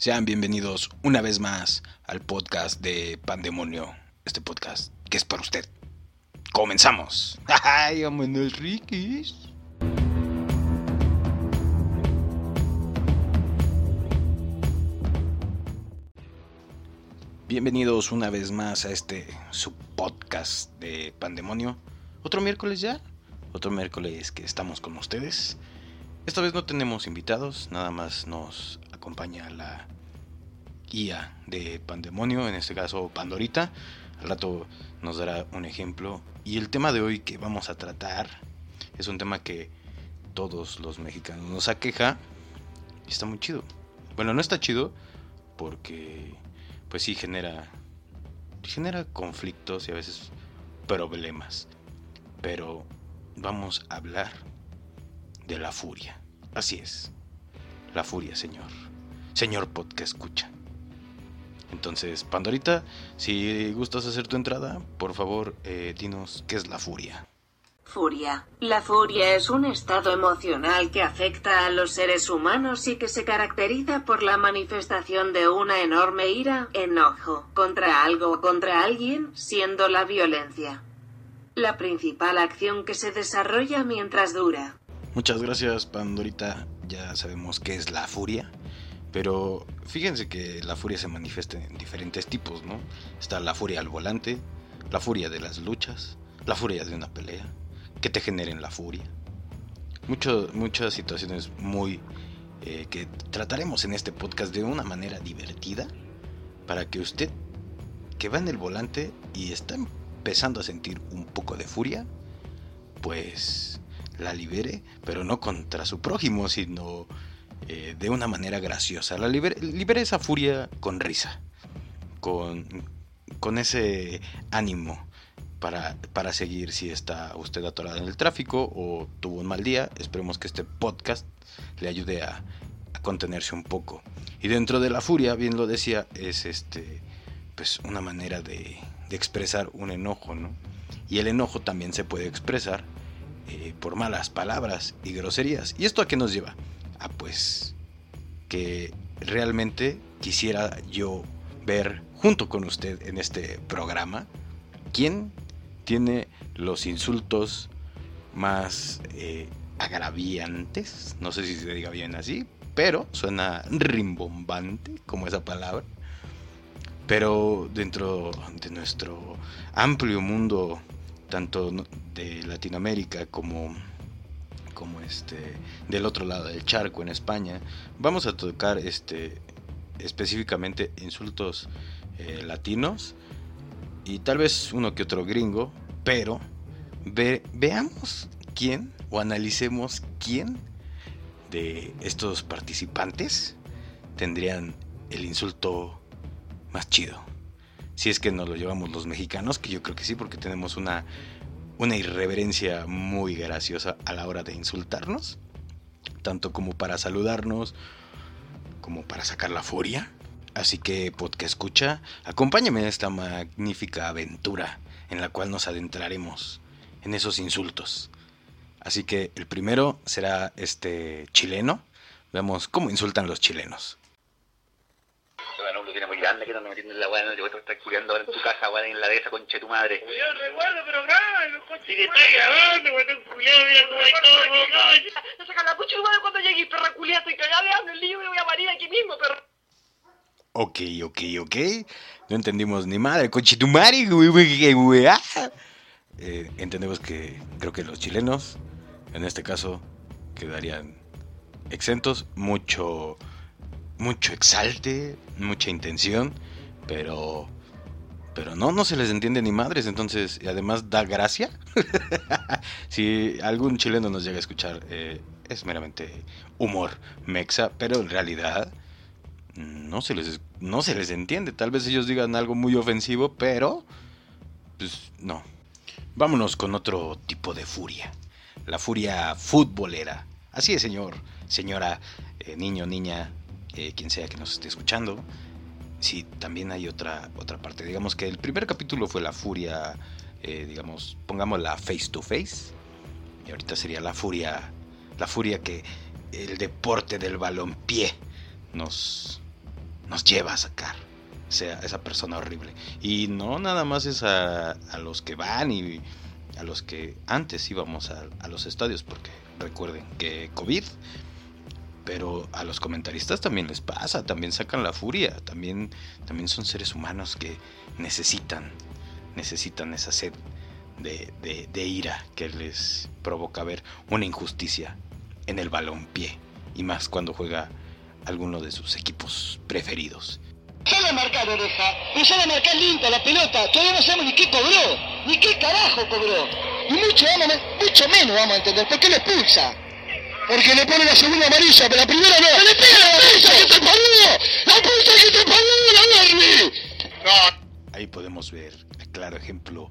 Sean bienvenidos una vez más al podcast de Pandemonio. Este podcast que es para usted. Comenzamos. ¡Ay, vámonos, Rikis! Bienvenidos una vez más a este su podcast de Pandemonio. Otro miércoles ya. Otro miércoles que estamos con ustedes. Esta vez no tenemos invitados, nada más nos acompaña la guía de Pandemonio, en este caso Pandorita. Al rato nos dará un ejemplo. Y el tema de hoy que vamos a tratar es un tema que todos los mexicanos nos aqueja y está muy chido. Bueno, no está chido porque pues sí genera genera conflictos y a veces problemas. Pero vamos a hablar de la furia. Así es. La furia, señor. Señor podcast escucha. Entonces, Pandorita, si gustas hacer tu entrada, por favor, eh, dinos qué es la furia. Furia. La furia es un estado emocional que afecta a los seres humanos y que se caracteriza por la manifestación de una enorme ira, enojo, contra algo o contra alguien, siendo la violencia. La principal acción que se desarrolla mientras dura. Muchas gracias, Pandorita. Ya sabemos qué es la furia. Pero fíjense que la furia se manifiesta en diferentes tipos, ¿no? Está la furia al volante, la furia de las luchas, la furia de una pelea, que te generen la furia. muchas situaciones muy eh, que trataremos en este podcast de una manera divertida para que usted que va en el volante y está empezando a sentir un poco de furia, pues la libere, pero no contra su prójimo, sino eh, de una manera graciosa. La libere, libere esa furia con risa, con, con ese ánimo para, para seguir si está usted atorada en el tráfico o tuvo un mal día. Esperemos que este podcast le ayude a, contenerse un poco. Y dentro de la furia, bien lo decía, es este pues una manera de, de expresar un enojo, ¿no? Y el enojo también se puede expresar eh, por malas palabras y groserías. ¿Y esto a qué nos lleva? A pues que realmente quisiera yo ver junto con usted en este programa quién tiene los insultos más eh, agraviantes, no sé si se diga bien así, pero suena rimbombante como esa palabra. Pero dentro de nuestro amplio mundo, tanto de Latinoamérica como, como este, del otro lado del charco en España, vamos a tocar este, específicamente insultos eh, latinos y tal vez uno que otro gringo, pero veamos quién o analicemos quién de estos participantes tendrían el insulto más chido. Si es que nos lo llevamos los mexicanos, que yo creo que sí, porque tenemos una, una irreverencia muy graciosa a la hora de insultarnos, tanto como para saludarnos, como para sacar la furia. Así que, podcast escucha, acompáñame en esta magnífica aventura en la cual nos adentraremos en esos insultos. Así que el primero será este chileno. Veamos cómo insultan los chilenos. Grande que no me entiendes la weá, no te voy a estar culiando ahora en tu casa, weá, en la de esa concha de tu madre. Yo recuerdo, pero grave, coche. Si te estoy grabando, weón, culiado, mira cómo hay todo, No saca la pucha madre cuando llegue, perra culiada, estoy cagada de hambre, el niño me voy a parir aquí mismo, perra. Ok, ok, ok. No entendimos ni madre. Conchitumari, güey, güey, güey. ah. Eh, entendemos que creo que los chilenos, en este caso, quedarían exentos. Mucho, mucho exalte, mucha intención, pero, pero no, no se les entiende ni madres. Entonces, y además da gracia. si algún chileno nos llega a escuchar, eh, es meramente humor mexa, pero en realidad no se les no se les entiende. Tal vez ellos digan algo muy ofensivo, pero pues no. Vámonos con otro tipo de furia. La furia futbolera. Así es, señor, señora, eh, niño, niña, eh, quien sea que nos esté escuchando. Sí, también hay otra otra parte. Digamos que el primer capítulo fue la furia, eh, digamos, pongámosla face to face. Y ahorita sería la furia, la furia que el deporte del balompié nos nos lleva a sacar sea esa persona horrible. Y no nada más es a, a los que van y a los que antes íbamos a, los estadios, porque recuerden que COVID, pero a los comentaristas también les pasa, también sacan la furia, también, también son seres humanos que necesitan, necesitan esa sed de, ira que les provoca ver una injusticia en el balón pie, y más cuando juega alguno de sus equipos preferidos. Sale a marcar oreja, y sale a marcar limpia la pelota, todavía no sabemos ni qué cobró, ni qué carajo cobró. Y mucho, mucho menos vamos a entender, ¿por qué le expulsa? Porque le pone la segunda amarilla, pero la primera no. ¡Se le pega la pulsa que te parió! ¡La pulsa que te parió, la Bernie! No. Ahí podemos ver el claro ejemplo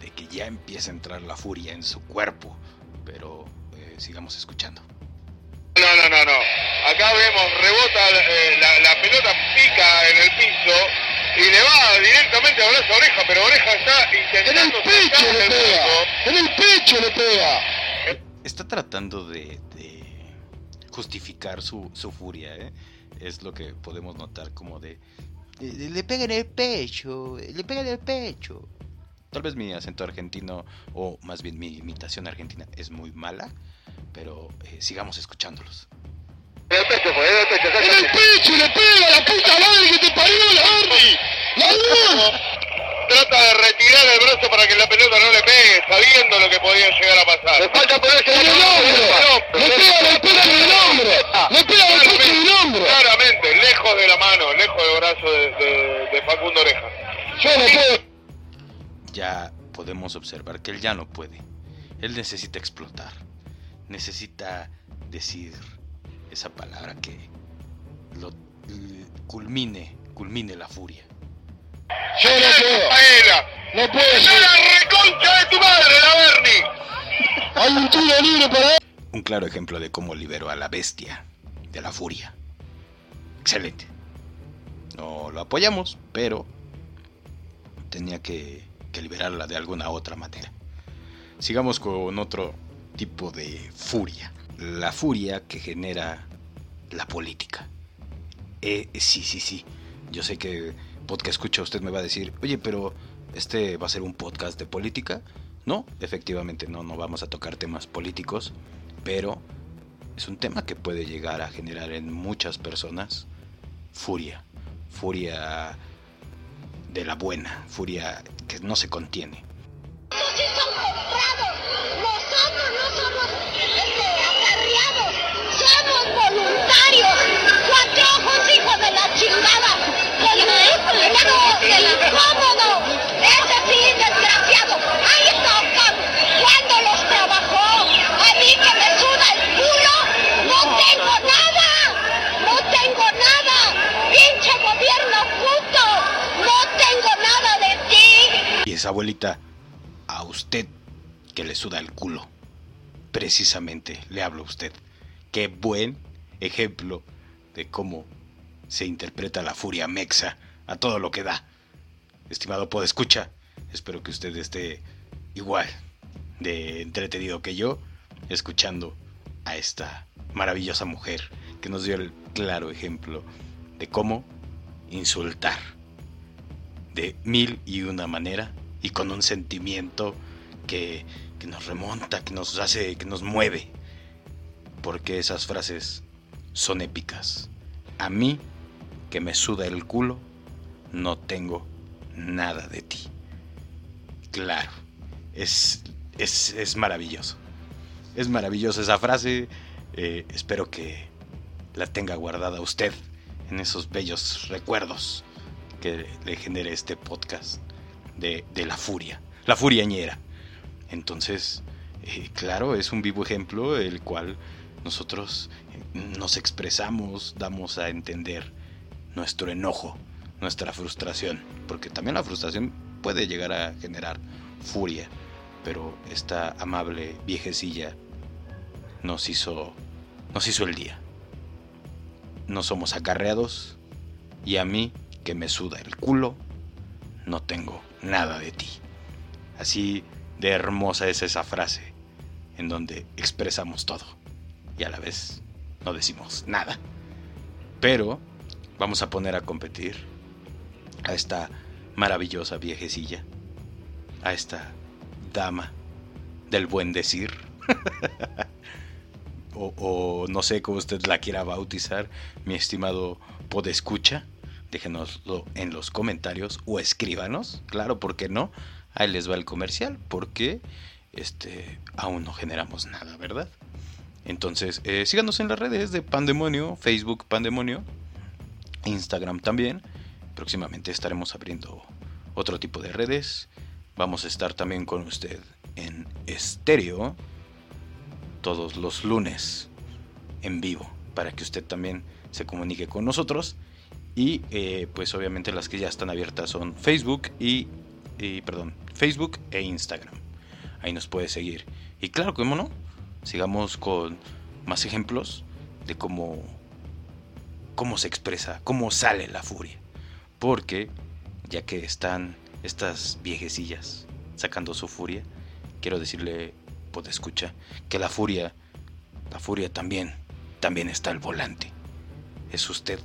de que ya empieza a entrar la furia en su cuerpo, pero eh, sigamos escuchando. No, no, no, no. Acá vemos, rebota eh, la, la, pelota, pica en el piso y le va directamente a brazo a oreja, pero oreja está intentando... En el pecho le pega. En el pecho le pega. Está tratando de justificar su, su furia, ¿eh? Es lo que podemos notar como de... Le, le pega en el pecho, le pega en el pecho. Tal vez mi acento argentino, o más bien mi imitación argentina, es muy mala pero eh, sigamos escuchándolos. En el pecho, fue, en el pecho, en el pecho le pega la puta madre que te parió la Arby. ¡La Trata de retirar el brazo para que la pelota no le pegue, sabiendo lo que podía llegar a pasar. Le falta ponerse en el hombro. Le pega en el pecho del hombro. Le pega en el pecho del hombro. Claramente, lejos de la mano, lejos del brazo de, de, de Facundo Oreja. Yo no puedo. Ya podemos observar que él ya no puede. Él necesita explotar necesita decir esa palabra que lo culmine, culmine la furia. Yo no puedo. No puedo. ¡Es la reconcha de tu madre, la Bernie! Hay un tiro libre para él. Un claro ejemplo de cómo liberó a la bestia de la furia. Excelente. No lo apoyamos, pero tenía que, que liberarla de alguna otra manera. Sigamos con otro tipo de furia. La furia que genera la política. Eh, sí, sí, sí. Yo sé que podcast escucha usted me va a decir, oye, pero este va a ser un podcast de política. No, efectivamente no, no vamos a tocar temas políticos, pero es un tema que puede llegar a generar en muchas personas furia. Furia de la buena, furia que no se contiene. El incómodo, ese sí, desgraciado, ahí tocan, cuando los trabajó, a mí que me suda el culo, no tengo nada, no tengo nada, pinche gobierno puto, no tengo nada de ti. Y esa abuelita, a usted que le suda el culo, precisamente le hablo a usted. Qué buen ejemplo de cómo se interpreta la furia mexa a todo lo que da. Estimado escucha espero que usted esté igual de entretenido que yo escuchando a esta maravillosa mujer que nos dio el claro ejemplo de cómo insultar de mil y una manera y con un sentimiento que, que nos remonta, que nos hace, que nos mueve. Porque esas frases son épicas. A mí, que me suda el culo, no tengo nada de ti. Claro, es, es, es maravilloso. Es maravillosa esa frase. Eh, espero que la tenga guardada usted en esos bellos recuerdos que le genere este podcast de, de la furia, la furiañera. Entonces, eh, claro, es un vivo ejemplo el cual nosotros nos expresamos, damos a entender nuestro enojo, nuestra frustración, porque también la frustración puede llegar a generar furia, pero esta amable viejecilla nos hizo nos hizo el día. No somos acarreados y a mí que me suda el culo no tengo nada de ti. Así de hermosa es esa frase en donde expresamos todo y a la vez no decimos nada. Pero vamos a poner a competir a esta maravillosa viejecilla, a esta dama del buen decir. o, no sé cómo usted la quiera bautizar, mi estimado podescucha. Déjenoslo en los comentarios o escríbanos. Claro, ¿por qué no? Ahí les va el comercial, porque este, aún no generamos nada, ¿verdad? Entonces, eh, síganos en las redes de Pandemonio, Facebook Pandemonio, Instagram también. Próximamente estaremos abriendo otro tipo de redes. Vamos a estar también con usted en estéreo todos los lunes en vivo para que usted también se comunique con nosotros. Y eh, pues obviamente las que ya están abiertas son Facebook y, y, perdón, Facebook e Instagram. Ahí nos puede seguir. Y claro, ¿cómo no? Sigamos con más ejemplos de cómo, cómo se expresa, cómo sale la furia. Porque ya que están estas viejecillas sacando su furia, quiero decirle, pues escucha, que la furia, la furia también, también está al volante. Es usted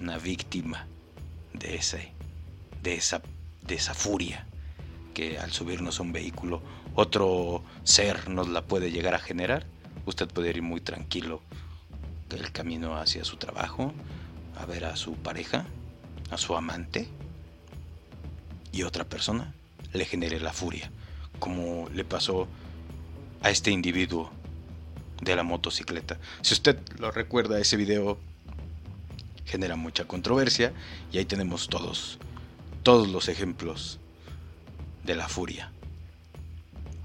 una víctima de de esa, de esa furia que al subirnos a un vehículo otro ser nos la puede llegar a generar. Usted puede ir muy tranquilo el camino hacia su trabajo, a ver a su pareja, a su amante, y otra persona le genere la furia, como le pasó a este individuo de la motocicleta. Si usted lo recuerda, ese video genera mucha controversia y ahí tenemos todos, todos los ejemplos de la furia.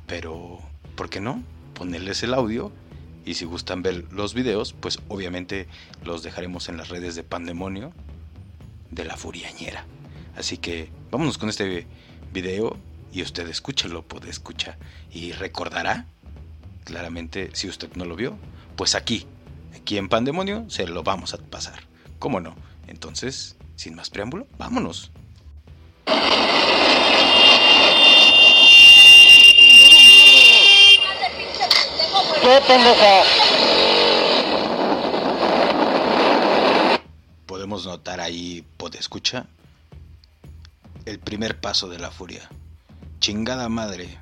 Pero, ¿por qué no? Ponerles el audio y si gustan ver los videos, pues obviamente los dejaremos en las redes de Pandemonio de la Furiañera. Así que vámonos con este video y usted escúchelo, puede escuchar y recordará claramente si usted no lo vio, pues aquí, aquí en Pandemonio se lo vamos a pasar. ¿Cómo no? Entonces, sin más preámbulo, vámonos. ¿Qué pendeja? Podemos notar ahí, escucha, el primer paso de la furia. Chingada madre,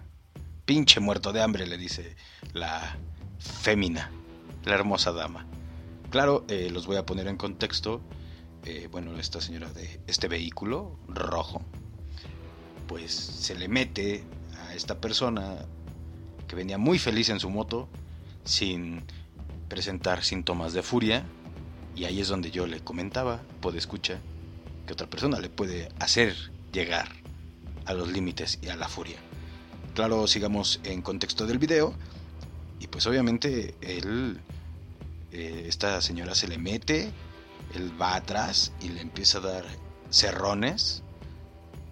pinche muerto de hambre, le dice la fémina, la hermosa dama. Claro, eh, los voy a poner en contexto. Eh, bueno, esta señora de este vehículo rojo, pues se le mete a esta persona que venía muy feliz en su moto sin presentar síntomas de furia. Y ahí es donde yo le comentaba, puede escuchar, que otra persona le puede hacer llegar a los límites y a la furia. Claro, sigamos en contexto del video. Y pues obviamente él, eh, esta señora se le mete, él va atrás y le empieza a dar cerrones,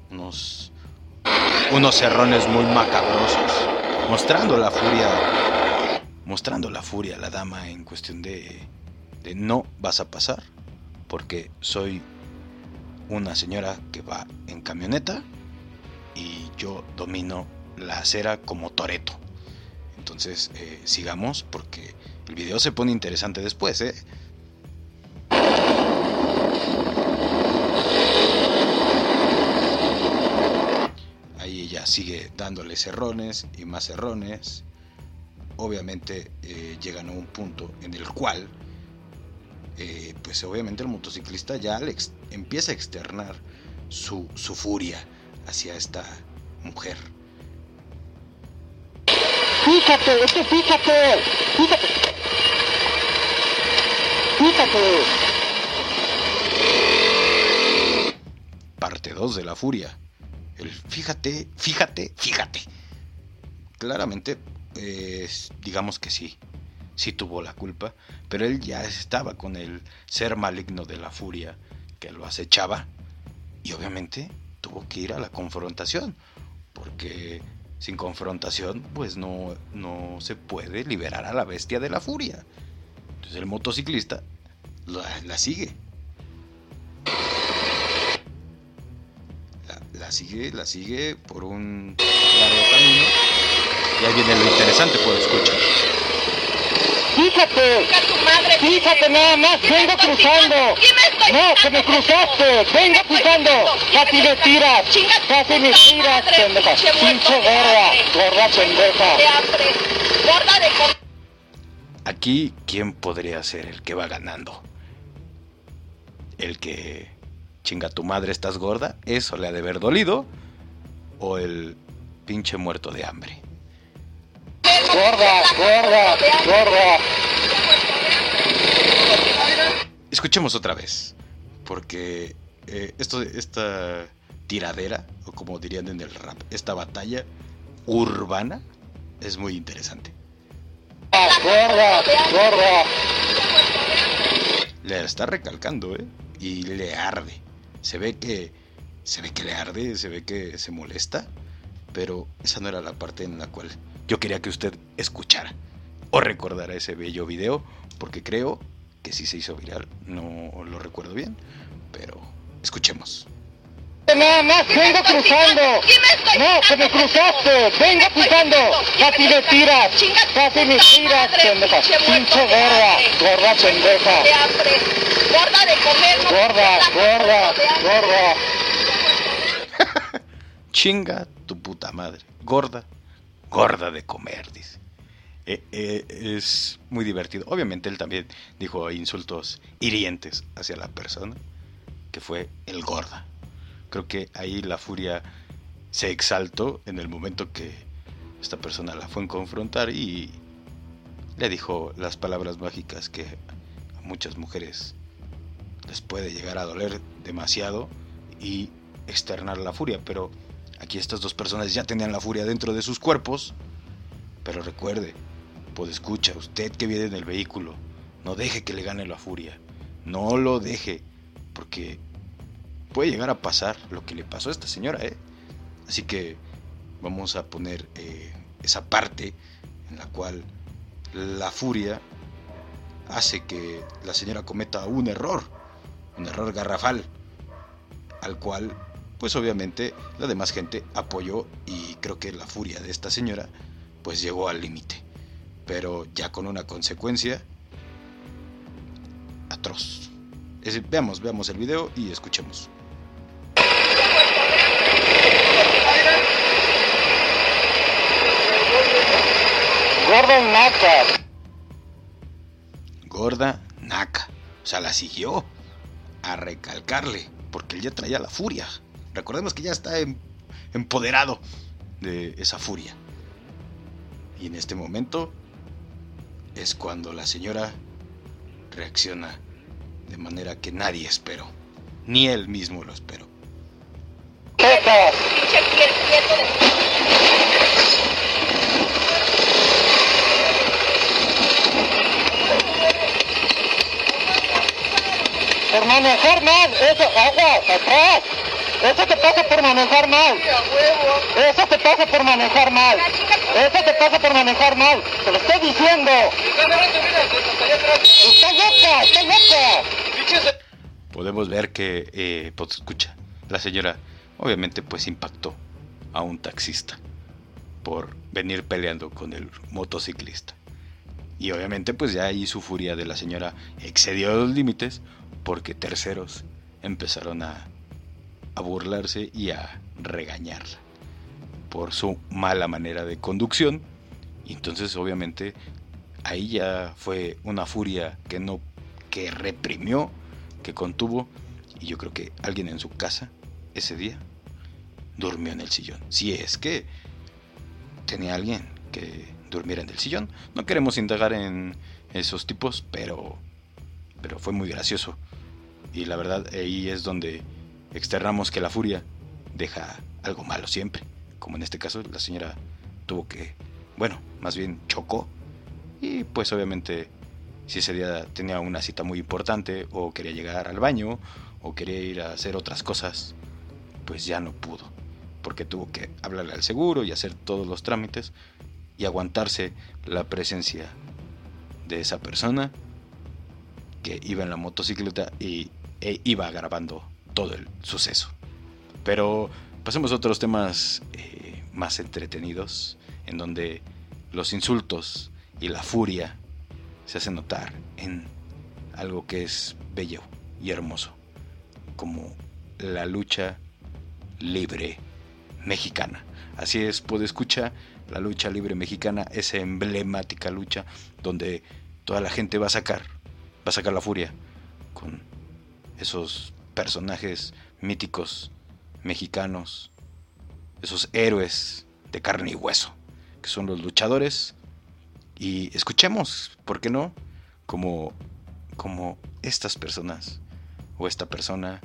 unos, unos cerrones muy macabrosos, mostrando la furia, mostrando la furia a la dama en cuestión de, de no vas a pasar, porque soy una señora que va en camioneta y yo domino la acera como Toreto. Entonces, eh, sigamos porque el video se pone interesante después, ¿eh? Ahí ella sigue dándole cerrones y más cerrones. Obviamente eh, llegan a un punto en el cual, eh, pues obviamente el motociclista ya le empieza a externar su, su furia hacia esta mujer. Fíjate, es que fíjate, fíjate. Fíjate. Parte 2 de la furia. El fíjate, fíjate, fíjate. Claramente, eh, digamos que sí, sí tuvo la culpa, pero él ya estaba con el ser maligno de la furia que lo acechaba y obviamente tuvo que ir a la confrontación, porque sin confrontación pues no, no se puede liberar a la bestia de la furia. Entonces el motociclista la, sigue. La, sigue, la sigue por un largo camino. Y ahí viene lo interesante, por escuchar. Fíjate. Chinga tu madre. Fíjate nada más, ¿Qué me vengo cruzando. No, que me cruzaste. Vengo ¿Qué me estoy cruzando. Casi me tiras. Casi me tiras, pendeja. pinche gorda. Gorda pendeja. De hambre. Gorda de comer. Aquí, ¿quién podría ser el que va ganando? ¿El que chinga tu madre estás gorda? ¿Eso le ha de haber dolido? ¿O el pinche muerto de hambre? Gorda, gorda, gorda. Escuchemos otra vez, porque eh, esto, esta tiradera, o como dirían en el rap, esta batalla urbana es muy interesante. Gorda, gorda. Le está recalcando, ¿eh? Y le arde. Se ve que se ve que le arde, se ve que se molesta, pero esa no era la parte en la cual yo quería que usted escuchara o recordara ese bello video, porque creo que sí se hizo viral, no lo recuerdo bien, pero escuchemos. Nada más, vengo cruzando. ¿Qué me estoy No, que me cruzaste. Vengo cruzando. Casi me tiras. Casi me tiras, pendeja. pinche gorda. Gorda pendeja. Gorda de comer. Gorda, gorda, gorda. Chinga tu puta madre, gorda, gorda de comer, dice. Eh, eh, es muy divertido. Obviamente él también dijo insultos hirientes hacia la persona, que fue el gorda. Creo que ahí la furia se exaltó en el momento que esta persona la fue a confrontar y le dijo las palabras mágicas que a muchas mujeres les puede llegar a doler demasiado y externar la furia, pero aquí estas dos personas ya tenían la furia dentro de sus cuerpos, pero recuerde, pues escucha, usted que viene en el vehículo, no deje que le gane la furia, no lo deje, porque puede llegar a pasar lo que le pasó a esta señora, ¿eh? Así que vamos a poner eh, esa parte en la cual la furia hace que la señora cometa un error, un error garrafal, al cual pues obviamente la demás gente apoyó y creo que la furia de esta señora pues llegó al límite, pero ya con una consecuencia atroz. Es- veamos, veamos el video y escuchemos. Gorda naca. Gorda naca, o sea, la siguió a recalcarle, porque él ya traía la furia. Recordemos que ya está em- empoderado de esa furia. Y en este momento es cuando la señora reacciona de manera que nadie esperó. Ni él mismo lo esperó. Manejar mal. Eso, agua, atrás. Eso te pasa por manejar mal. Eso te pasa por manejar mal. Eso te pasa por manejar mal. Te lo estoy diciendo. Está loca, está loca. Podemos ver que, eh, pues escucha, la señora obviamente pues impactó a un taxista por venir peleando con el motociclista. Y obviamente pues ya ahí su furia de la señora excedió los límites porque terceros empezaron a, a burlarse y a regañarla por su mala manera de conducción. Entonces obviamente ahí ya fue una furia que no que reprimió, que contuvo y yo creo que alguien en su casa ese día durmió en el sillón. Si es que tenía alguien que durmiera en el sillón. No queremos indagar en esos tipos, pero pero fue muy gracioso. Y la verdad ahí es donde externamos que la furia deja algo malo siempre. Como en este caso la señora tuvo que, bueno, más bien chocó. Y pues obviamente si ese día tenía una cita muy importante o quería llegar al baño o quería ir a hacer otras cosas, pues ya no pudo. Porque tuvo que hablarle al seguro y hacer todos los trámites y aguantarse la presencia de esa persona que iba en la motocicleta y e iba grabando todo el suceso. Pero pasemos a otros temas eh, más entretenidos, en donde los insultos y la furia se hace notar en algo que es bello y hermoso, como la lucha libre mexicana. Así es, puede escuchar la lucha libre mexicana, esa emblemática lucha donde toda la gente va a sacar, va a sacar la furia con esos personajes míticos mexicanos, esos héroes de carne y hueso, que son los luchadores. Y escuchemos, ¿por qué no? Como, como estas personas, o esta persona,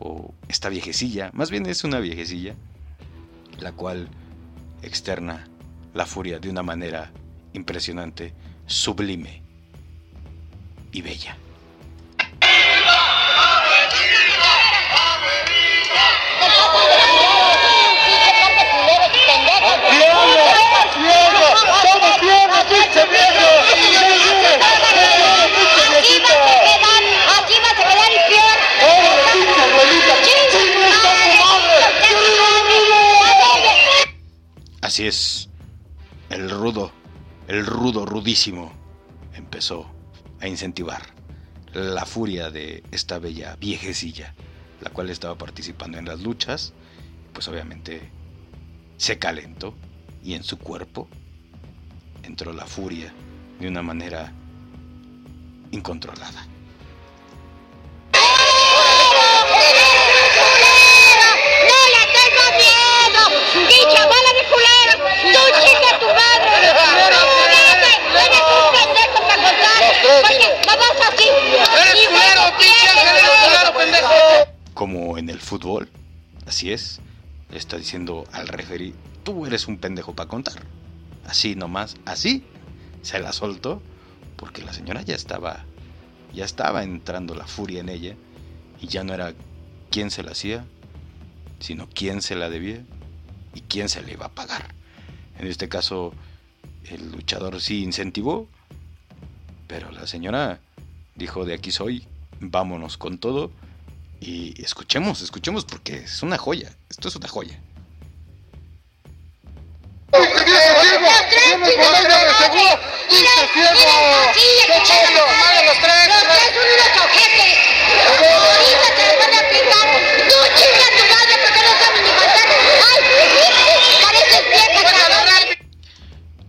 o esta viejecilla, más bien es una viejecilla, la cual externa la furia de una manera impresionante, sublime y bella. Así es, el rudo, el rudo rudísimo empezó a incentivar la furia de esta bella viejecilla, la cual estaba participando en las luchas, pues obviamente se calentó y en su cuerpo entró la furia de una manera incontrolada. Así es, le está diciendo al referee, tú eres un pendejo para contar. Así nomás, así se la soltó porque la señora ya estaba ya estaba entrando la furia en ella y ya no era quién se la hacía, sino quién se la debía y quién se le iba a pagar. En este caso, el luchador sí incentivó, pero la señora dijo, de aquí soy, vámonos con todo y escuchemos, escuchemos porque es una joya, esto es una joya.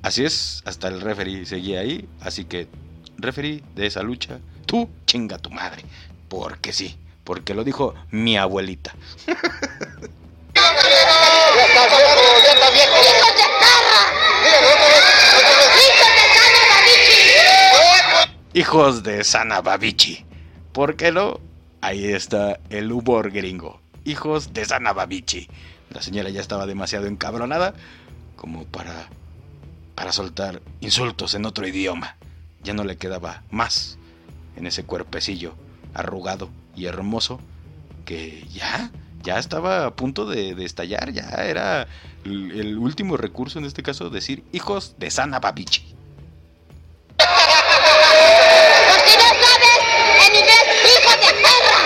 Así es, hasta el referee seguía ahí, así que referee de esa lucha, tú chinga tu madre, porque sí, porque lo dijo mi abuelita. ¡Hijos de perra! ¡Hijos de sana babichi! Hijos de Sana Babichi. ¿Por qué no? Ahí está el humor gringo. Hijos de Sana Babichi. La señora ya estaba demasiado encabronada como para para soltar insultos en otro idioma. Ya no le quedaba más en ese cuerpecillo arrugado y hermoso que ya ya estaba a punto de, de estallar, ya era el, el último recurso en este caso decir hijos de Sana Babichi. Por si no sabes, en inglés, hijo de perra.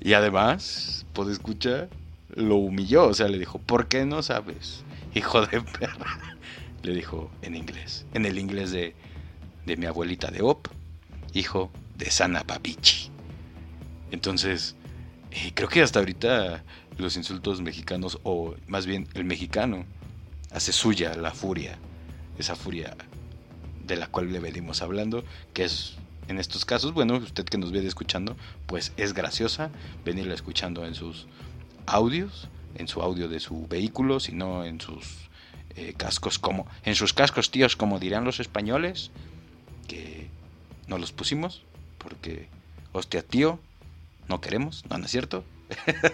Y además, pues escucha, lo humilló, o sea, le dijo, ¿por qué no sabes? Hijo de perra. Le dijo en inglés, en el inglés de, de mi abuelita de Op, hijo de Sana Babichi. Entonces, eh, creo que hasta ahorita los insultos mexicanos, o más bien el mexicano, hace suya la furia, esa furia de la cual le venimos hablando, que es en estos casos, bueno, usted que nos viene escuchando, pues es graciosa venirla escuchando en sus audios, en su audio de su vehículo, sino en sus eh, cascos como, en sus cascos tíos, como dirán los españoles, que no los pusimos, porque, hostia tío, no queremos, no, no es cierto.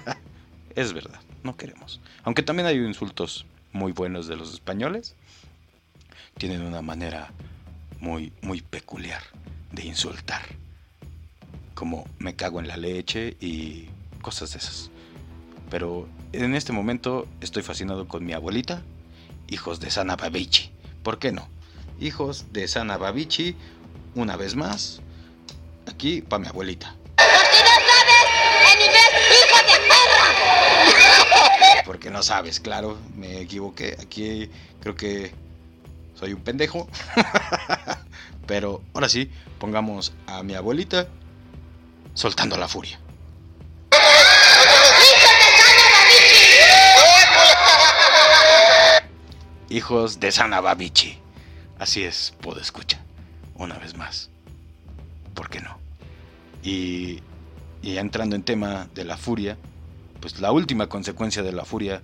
es verdad, no queremos. Aunque también hay insultos muy buenos de los españoles, tienen una manera muy, muy peculiar de insultar. Como me cago en la leche y cosas de esas. Pero en este momento estoy fascinado con mi abuelita, hijos de Sana Babichi. ¿Por qué no? Hijos de Sana Babichi, una vez más, aquí para mi abuelita. Por si no sabes, en inglés, hijo de perra. Porque no sabes, claro, me equivoqué. Aquí creo que soy un pendejo. Pero ahora sí, pongamos a mi abuelita soltando la furia. Hijos de Sanababichi. Así es, puedo escuchar. Una vez más. ¿Por qué no? Y, entrando en tema de la furia, pues la última consecuencia de la furia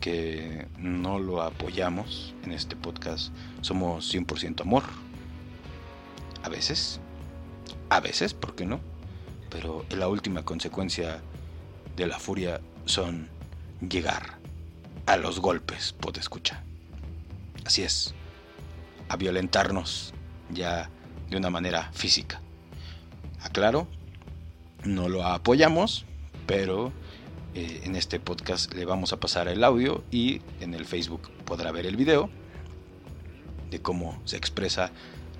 que no lo apoyamos en este podcast, somos 100% amor. A veces, a veces, ¿por qué no? Pero la última consecuencia de la furia son llegar a los golpes, pod escucha. Así es, a violentarnos ya de una manera física. Aclaro, no lo apoyamos, pero eh, en este podcast le vamos a pasar el audio y en el Facebook podrá ver el video de cómo se expresa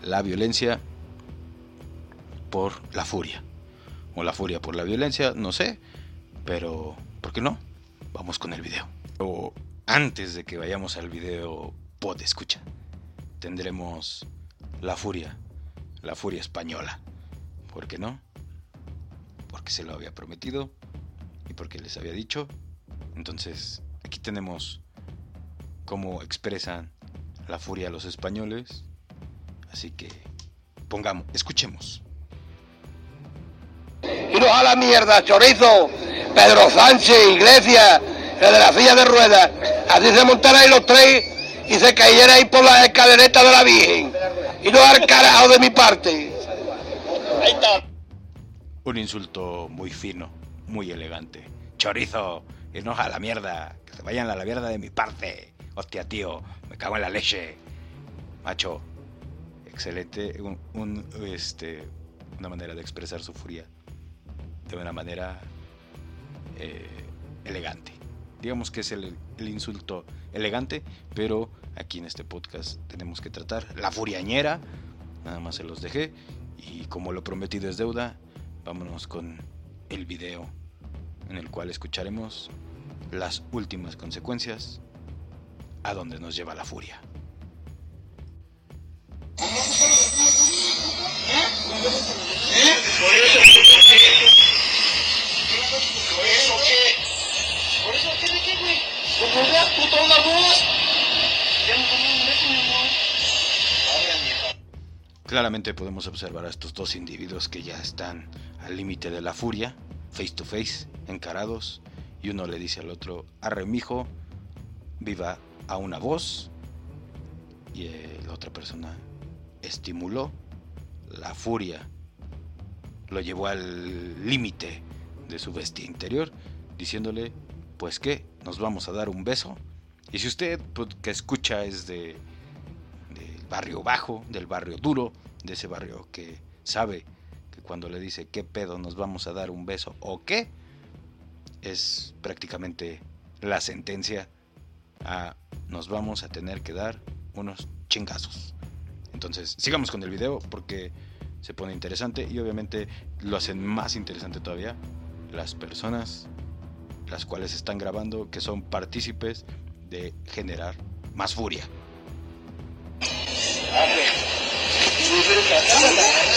la violencia por la furia. O la furia por la violencia, no sé, pero ¿por qué no? Vamos con el video. O antes de que vayamos al video pod escucha, tendremos la furia, la furia española. ¿Por qué no? Porque se lo había prometido y porque les había dicho. Entonces, aquí tenemos cómo expresan la furia los españoles. Así que pongamos, escuchemos. No a la mierda, chorizo. Pedro Sánchez, Iglesia, el de la silla de ruedas. Así se montaran los tres y se cayeran por las escaleretas de la Virgen. Y no al carajo de mi parte. Un insulto muy fino, muy elegante. Chorizo, irnos a la mierda. Que se vayan a la mierda de mi parte. Hostia, tío, me cago en la leche. Macho, excelente. Un, este, una manera de expresar su furia. De una manera eh, elegante. Digamos que es el, el, insulto elegante, pero aquí en este podcast tenemos que tratar la furiañera. Nada más se los dejé. Y como lo prometido es deuda, vámonos con el video en el cual escucharemos las últimas consecuencias a donde nos lleva la furia. Claramente podemos observar a estos dos individuos que ya están al límite de la furia, face to face, encarados, y uno le dice al otro, arre mijo, viva a una voz, y la otra persona estimuló la furia, lo llevó al límite de su bestia interior, diciéndole, pues que, nos vamos a dar un beso, y si usted pues, que escucha es de del barrio bajo, del barrio duro, de ese barrio que sabe que cuando le dice qué pedo nos vamos a dar un beso o qué, es prácticamente la sentencia a nos vamos a tener que dar unos chingazos. Entonces, sigamos con el video porque se pone interesante y obviamente lo hacen más interesante todavía las personas las cuales están grabando que son partícipes de generar más furia.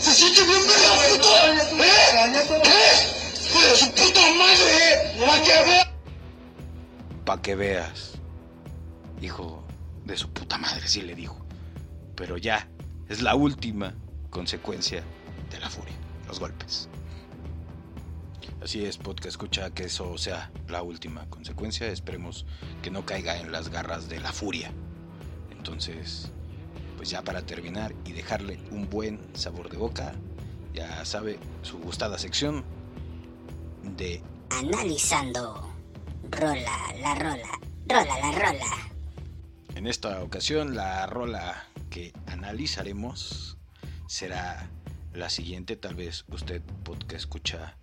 Se siente bien ¡De su puta madre! ¡Para que veas! Pa' que veas. Hijo de su puta madre, sí le dijo. Pero ya, es la última consecuencia de la furia, los golpes. Así es, podcast escucha que eso sea la última consecuencia. Esperemos que no caiga en las garras de la furia. Entonces, pues ya para terminar y dejarle un buen sabor de boca, ya sabe, su gustada sección, de Analizando. Rola, la rola, rola, la rola. En esta ocasión la rola que analizaremos será la siguiente, tal vez usted que escucha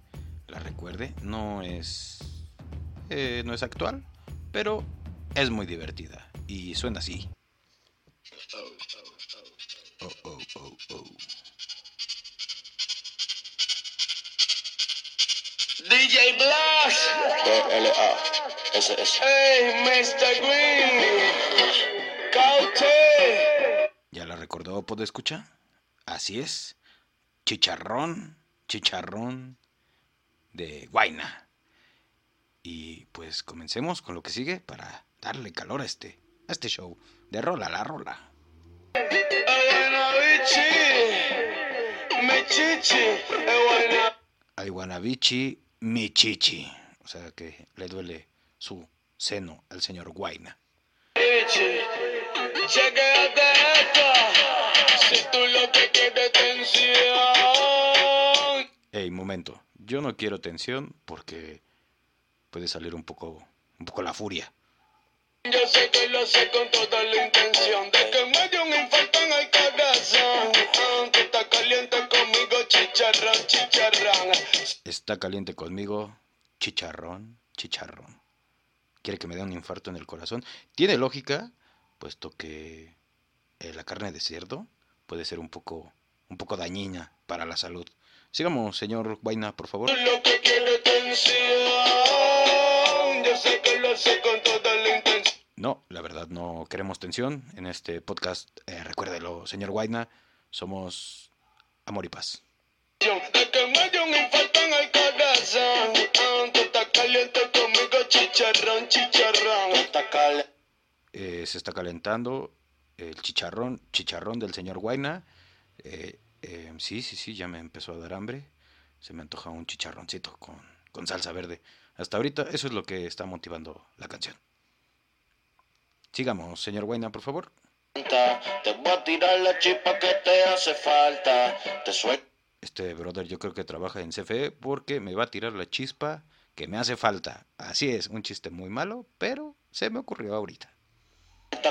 la recuerde, no es eh, no es actual, pero es muy divertida y suena así. Oh, oh, oh, oh. DJ Blas. B-L-A-S-S. Hey, Mr. Green. Caute. ¿Ya la recordó, puede escuchar? Así es. Chicharrón, chicharrón de Guaina. Y pues comencemos con lo que sigue para darle calor a este, este show de rola la rola. Al Guanabichi, mi chichi. O sea que le duele su seno al señor Guaina. bichi. Chequéate esto. Si tú lo que quieres tensión. Ey, momento. Yo no quiero tensión porque puede salir un poco, un poco la furia. Yo sé que lo sé con toda la intención de que me dio un infarto en el corazón. Aunque está caliente conmigo, chicharrón, chicharrón. Está caliente conmigo, chicharrón, chicharrón. ¿Quiere que me dé un infarto en el corazón? Tiene lógica, puesto que eh, la carne de cerdo puede ser un poco, un poco dañina para la salud. Sigamos, señor Guaina, por favor. Tú lo que quieres tensión. Yo sé que lo sé con toda la intención. No, la verdad no queremos tensión en este podcast. Eh, recuérdelo, señor Guaina, somos amor y paz. Caliente. Eh, se está calentando el chicharrón, chicharrón del señor Guaina. Eh, eh, sí, sí, sí, ya me empezó a dar hambre. Se me antoja un chicharroncito con, con salsa verde. Hasta ahorita eso es lo que está motivando la canción. Sigamos, señor Guaina, por favor. Te voy a tirar la chispa que te hace falta. Te. Este brother yo creo que trabaja en CFE porque me va a tirar la chispa que me hace falta. Así es, un chiste muy malo, pero se me ocurrió ahorita.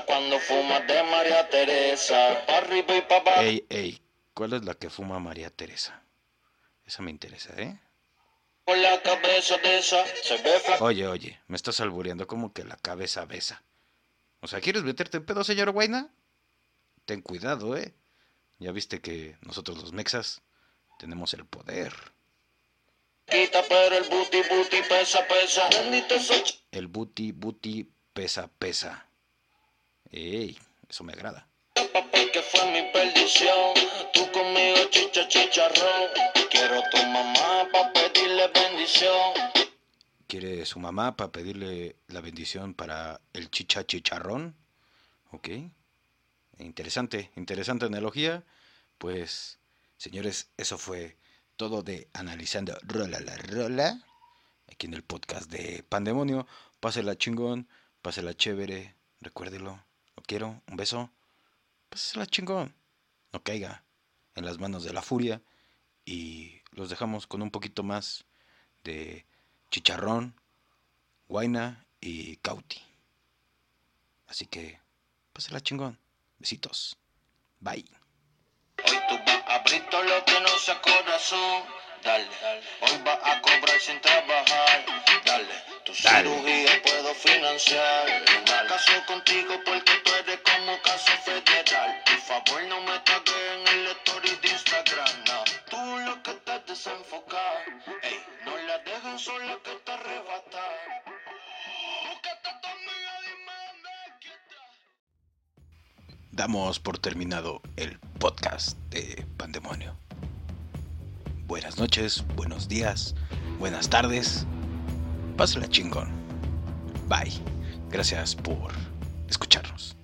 Cuando fumas de María Teresa, arriba y pa' abajo. Ey, ey, ¿cuál es la que fuma María Teresa? Esa me interesa, ¿eh? Con la cabeza de esa se ve flaca. Oye, oye, me estás albureando como que la cabeza besa. O sea, ¿quieres meterte en pedo, señor Guaina? Ten cuidado, ¿eh? Ya viste que nosotros los mexas tenemos el poder. Pero el booty, booty, pesa, pesa. El booty, booty, pesa, pesa. Ey, eso me agrada. que fue mi perdición. Tú conmigo, chicha, chicharrón. Quiero tu mamá pa' pedirle bendición. ¿Quiere su mamá para pedirle la bendición para el chicha chicharrón? Ok. Interesante, interesante analogía. Pues, señores, eso fue todo de Analizando Rola la Rola. Aquí en el podcast de Pandemonio. Pásela chingón, pásela chévere. Recuérdelo. Lo quiero. Un beso. Pásela chingón. No caiga en las manos de la furia. Y los dejamos con un poquito más de chicharrón, guaina y cauti. Así que, pásela chingón. Besitos. Bye. Hoy tú vas a abrir todo lo que no sea corazón. Dale, hoy vas a cobrar sin trabajar. Dale, tu Dale. cirugía puedo financiar. Dale. Caso contigo porque tú eres como caso federal. Por favor, no me tagues en el story de Instagram. No. Tú lo que estás desenfocado. Ey, Damos por terminado el podcast de Pandemonio. Buenas noches, buenos días, buenas tardes. Pásala chingón. Bye. Gracias por escucharnos.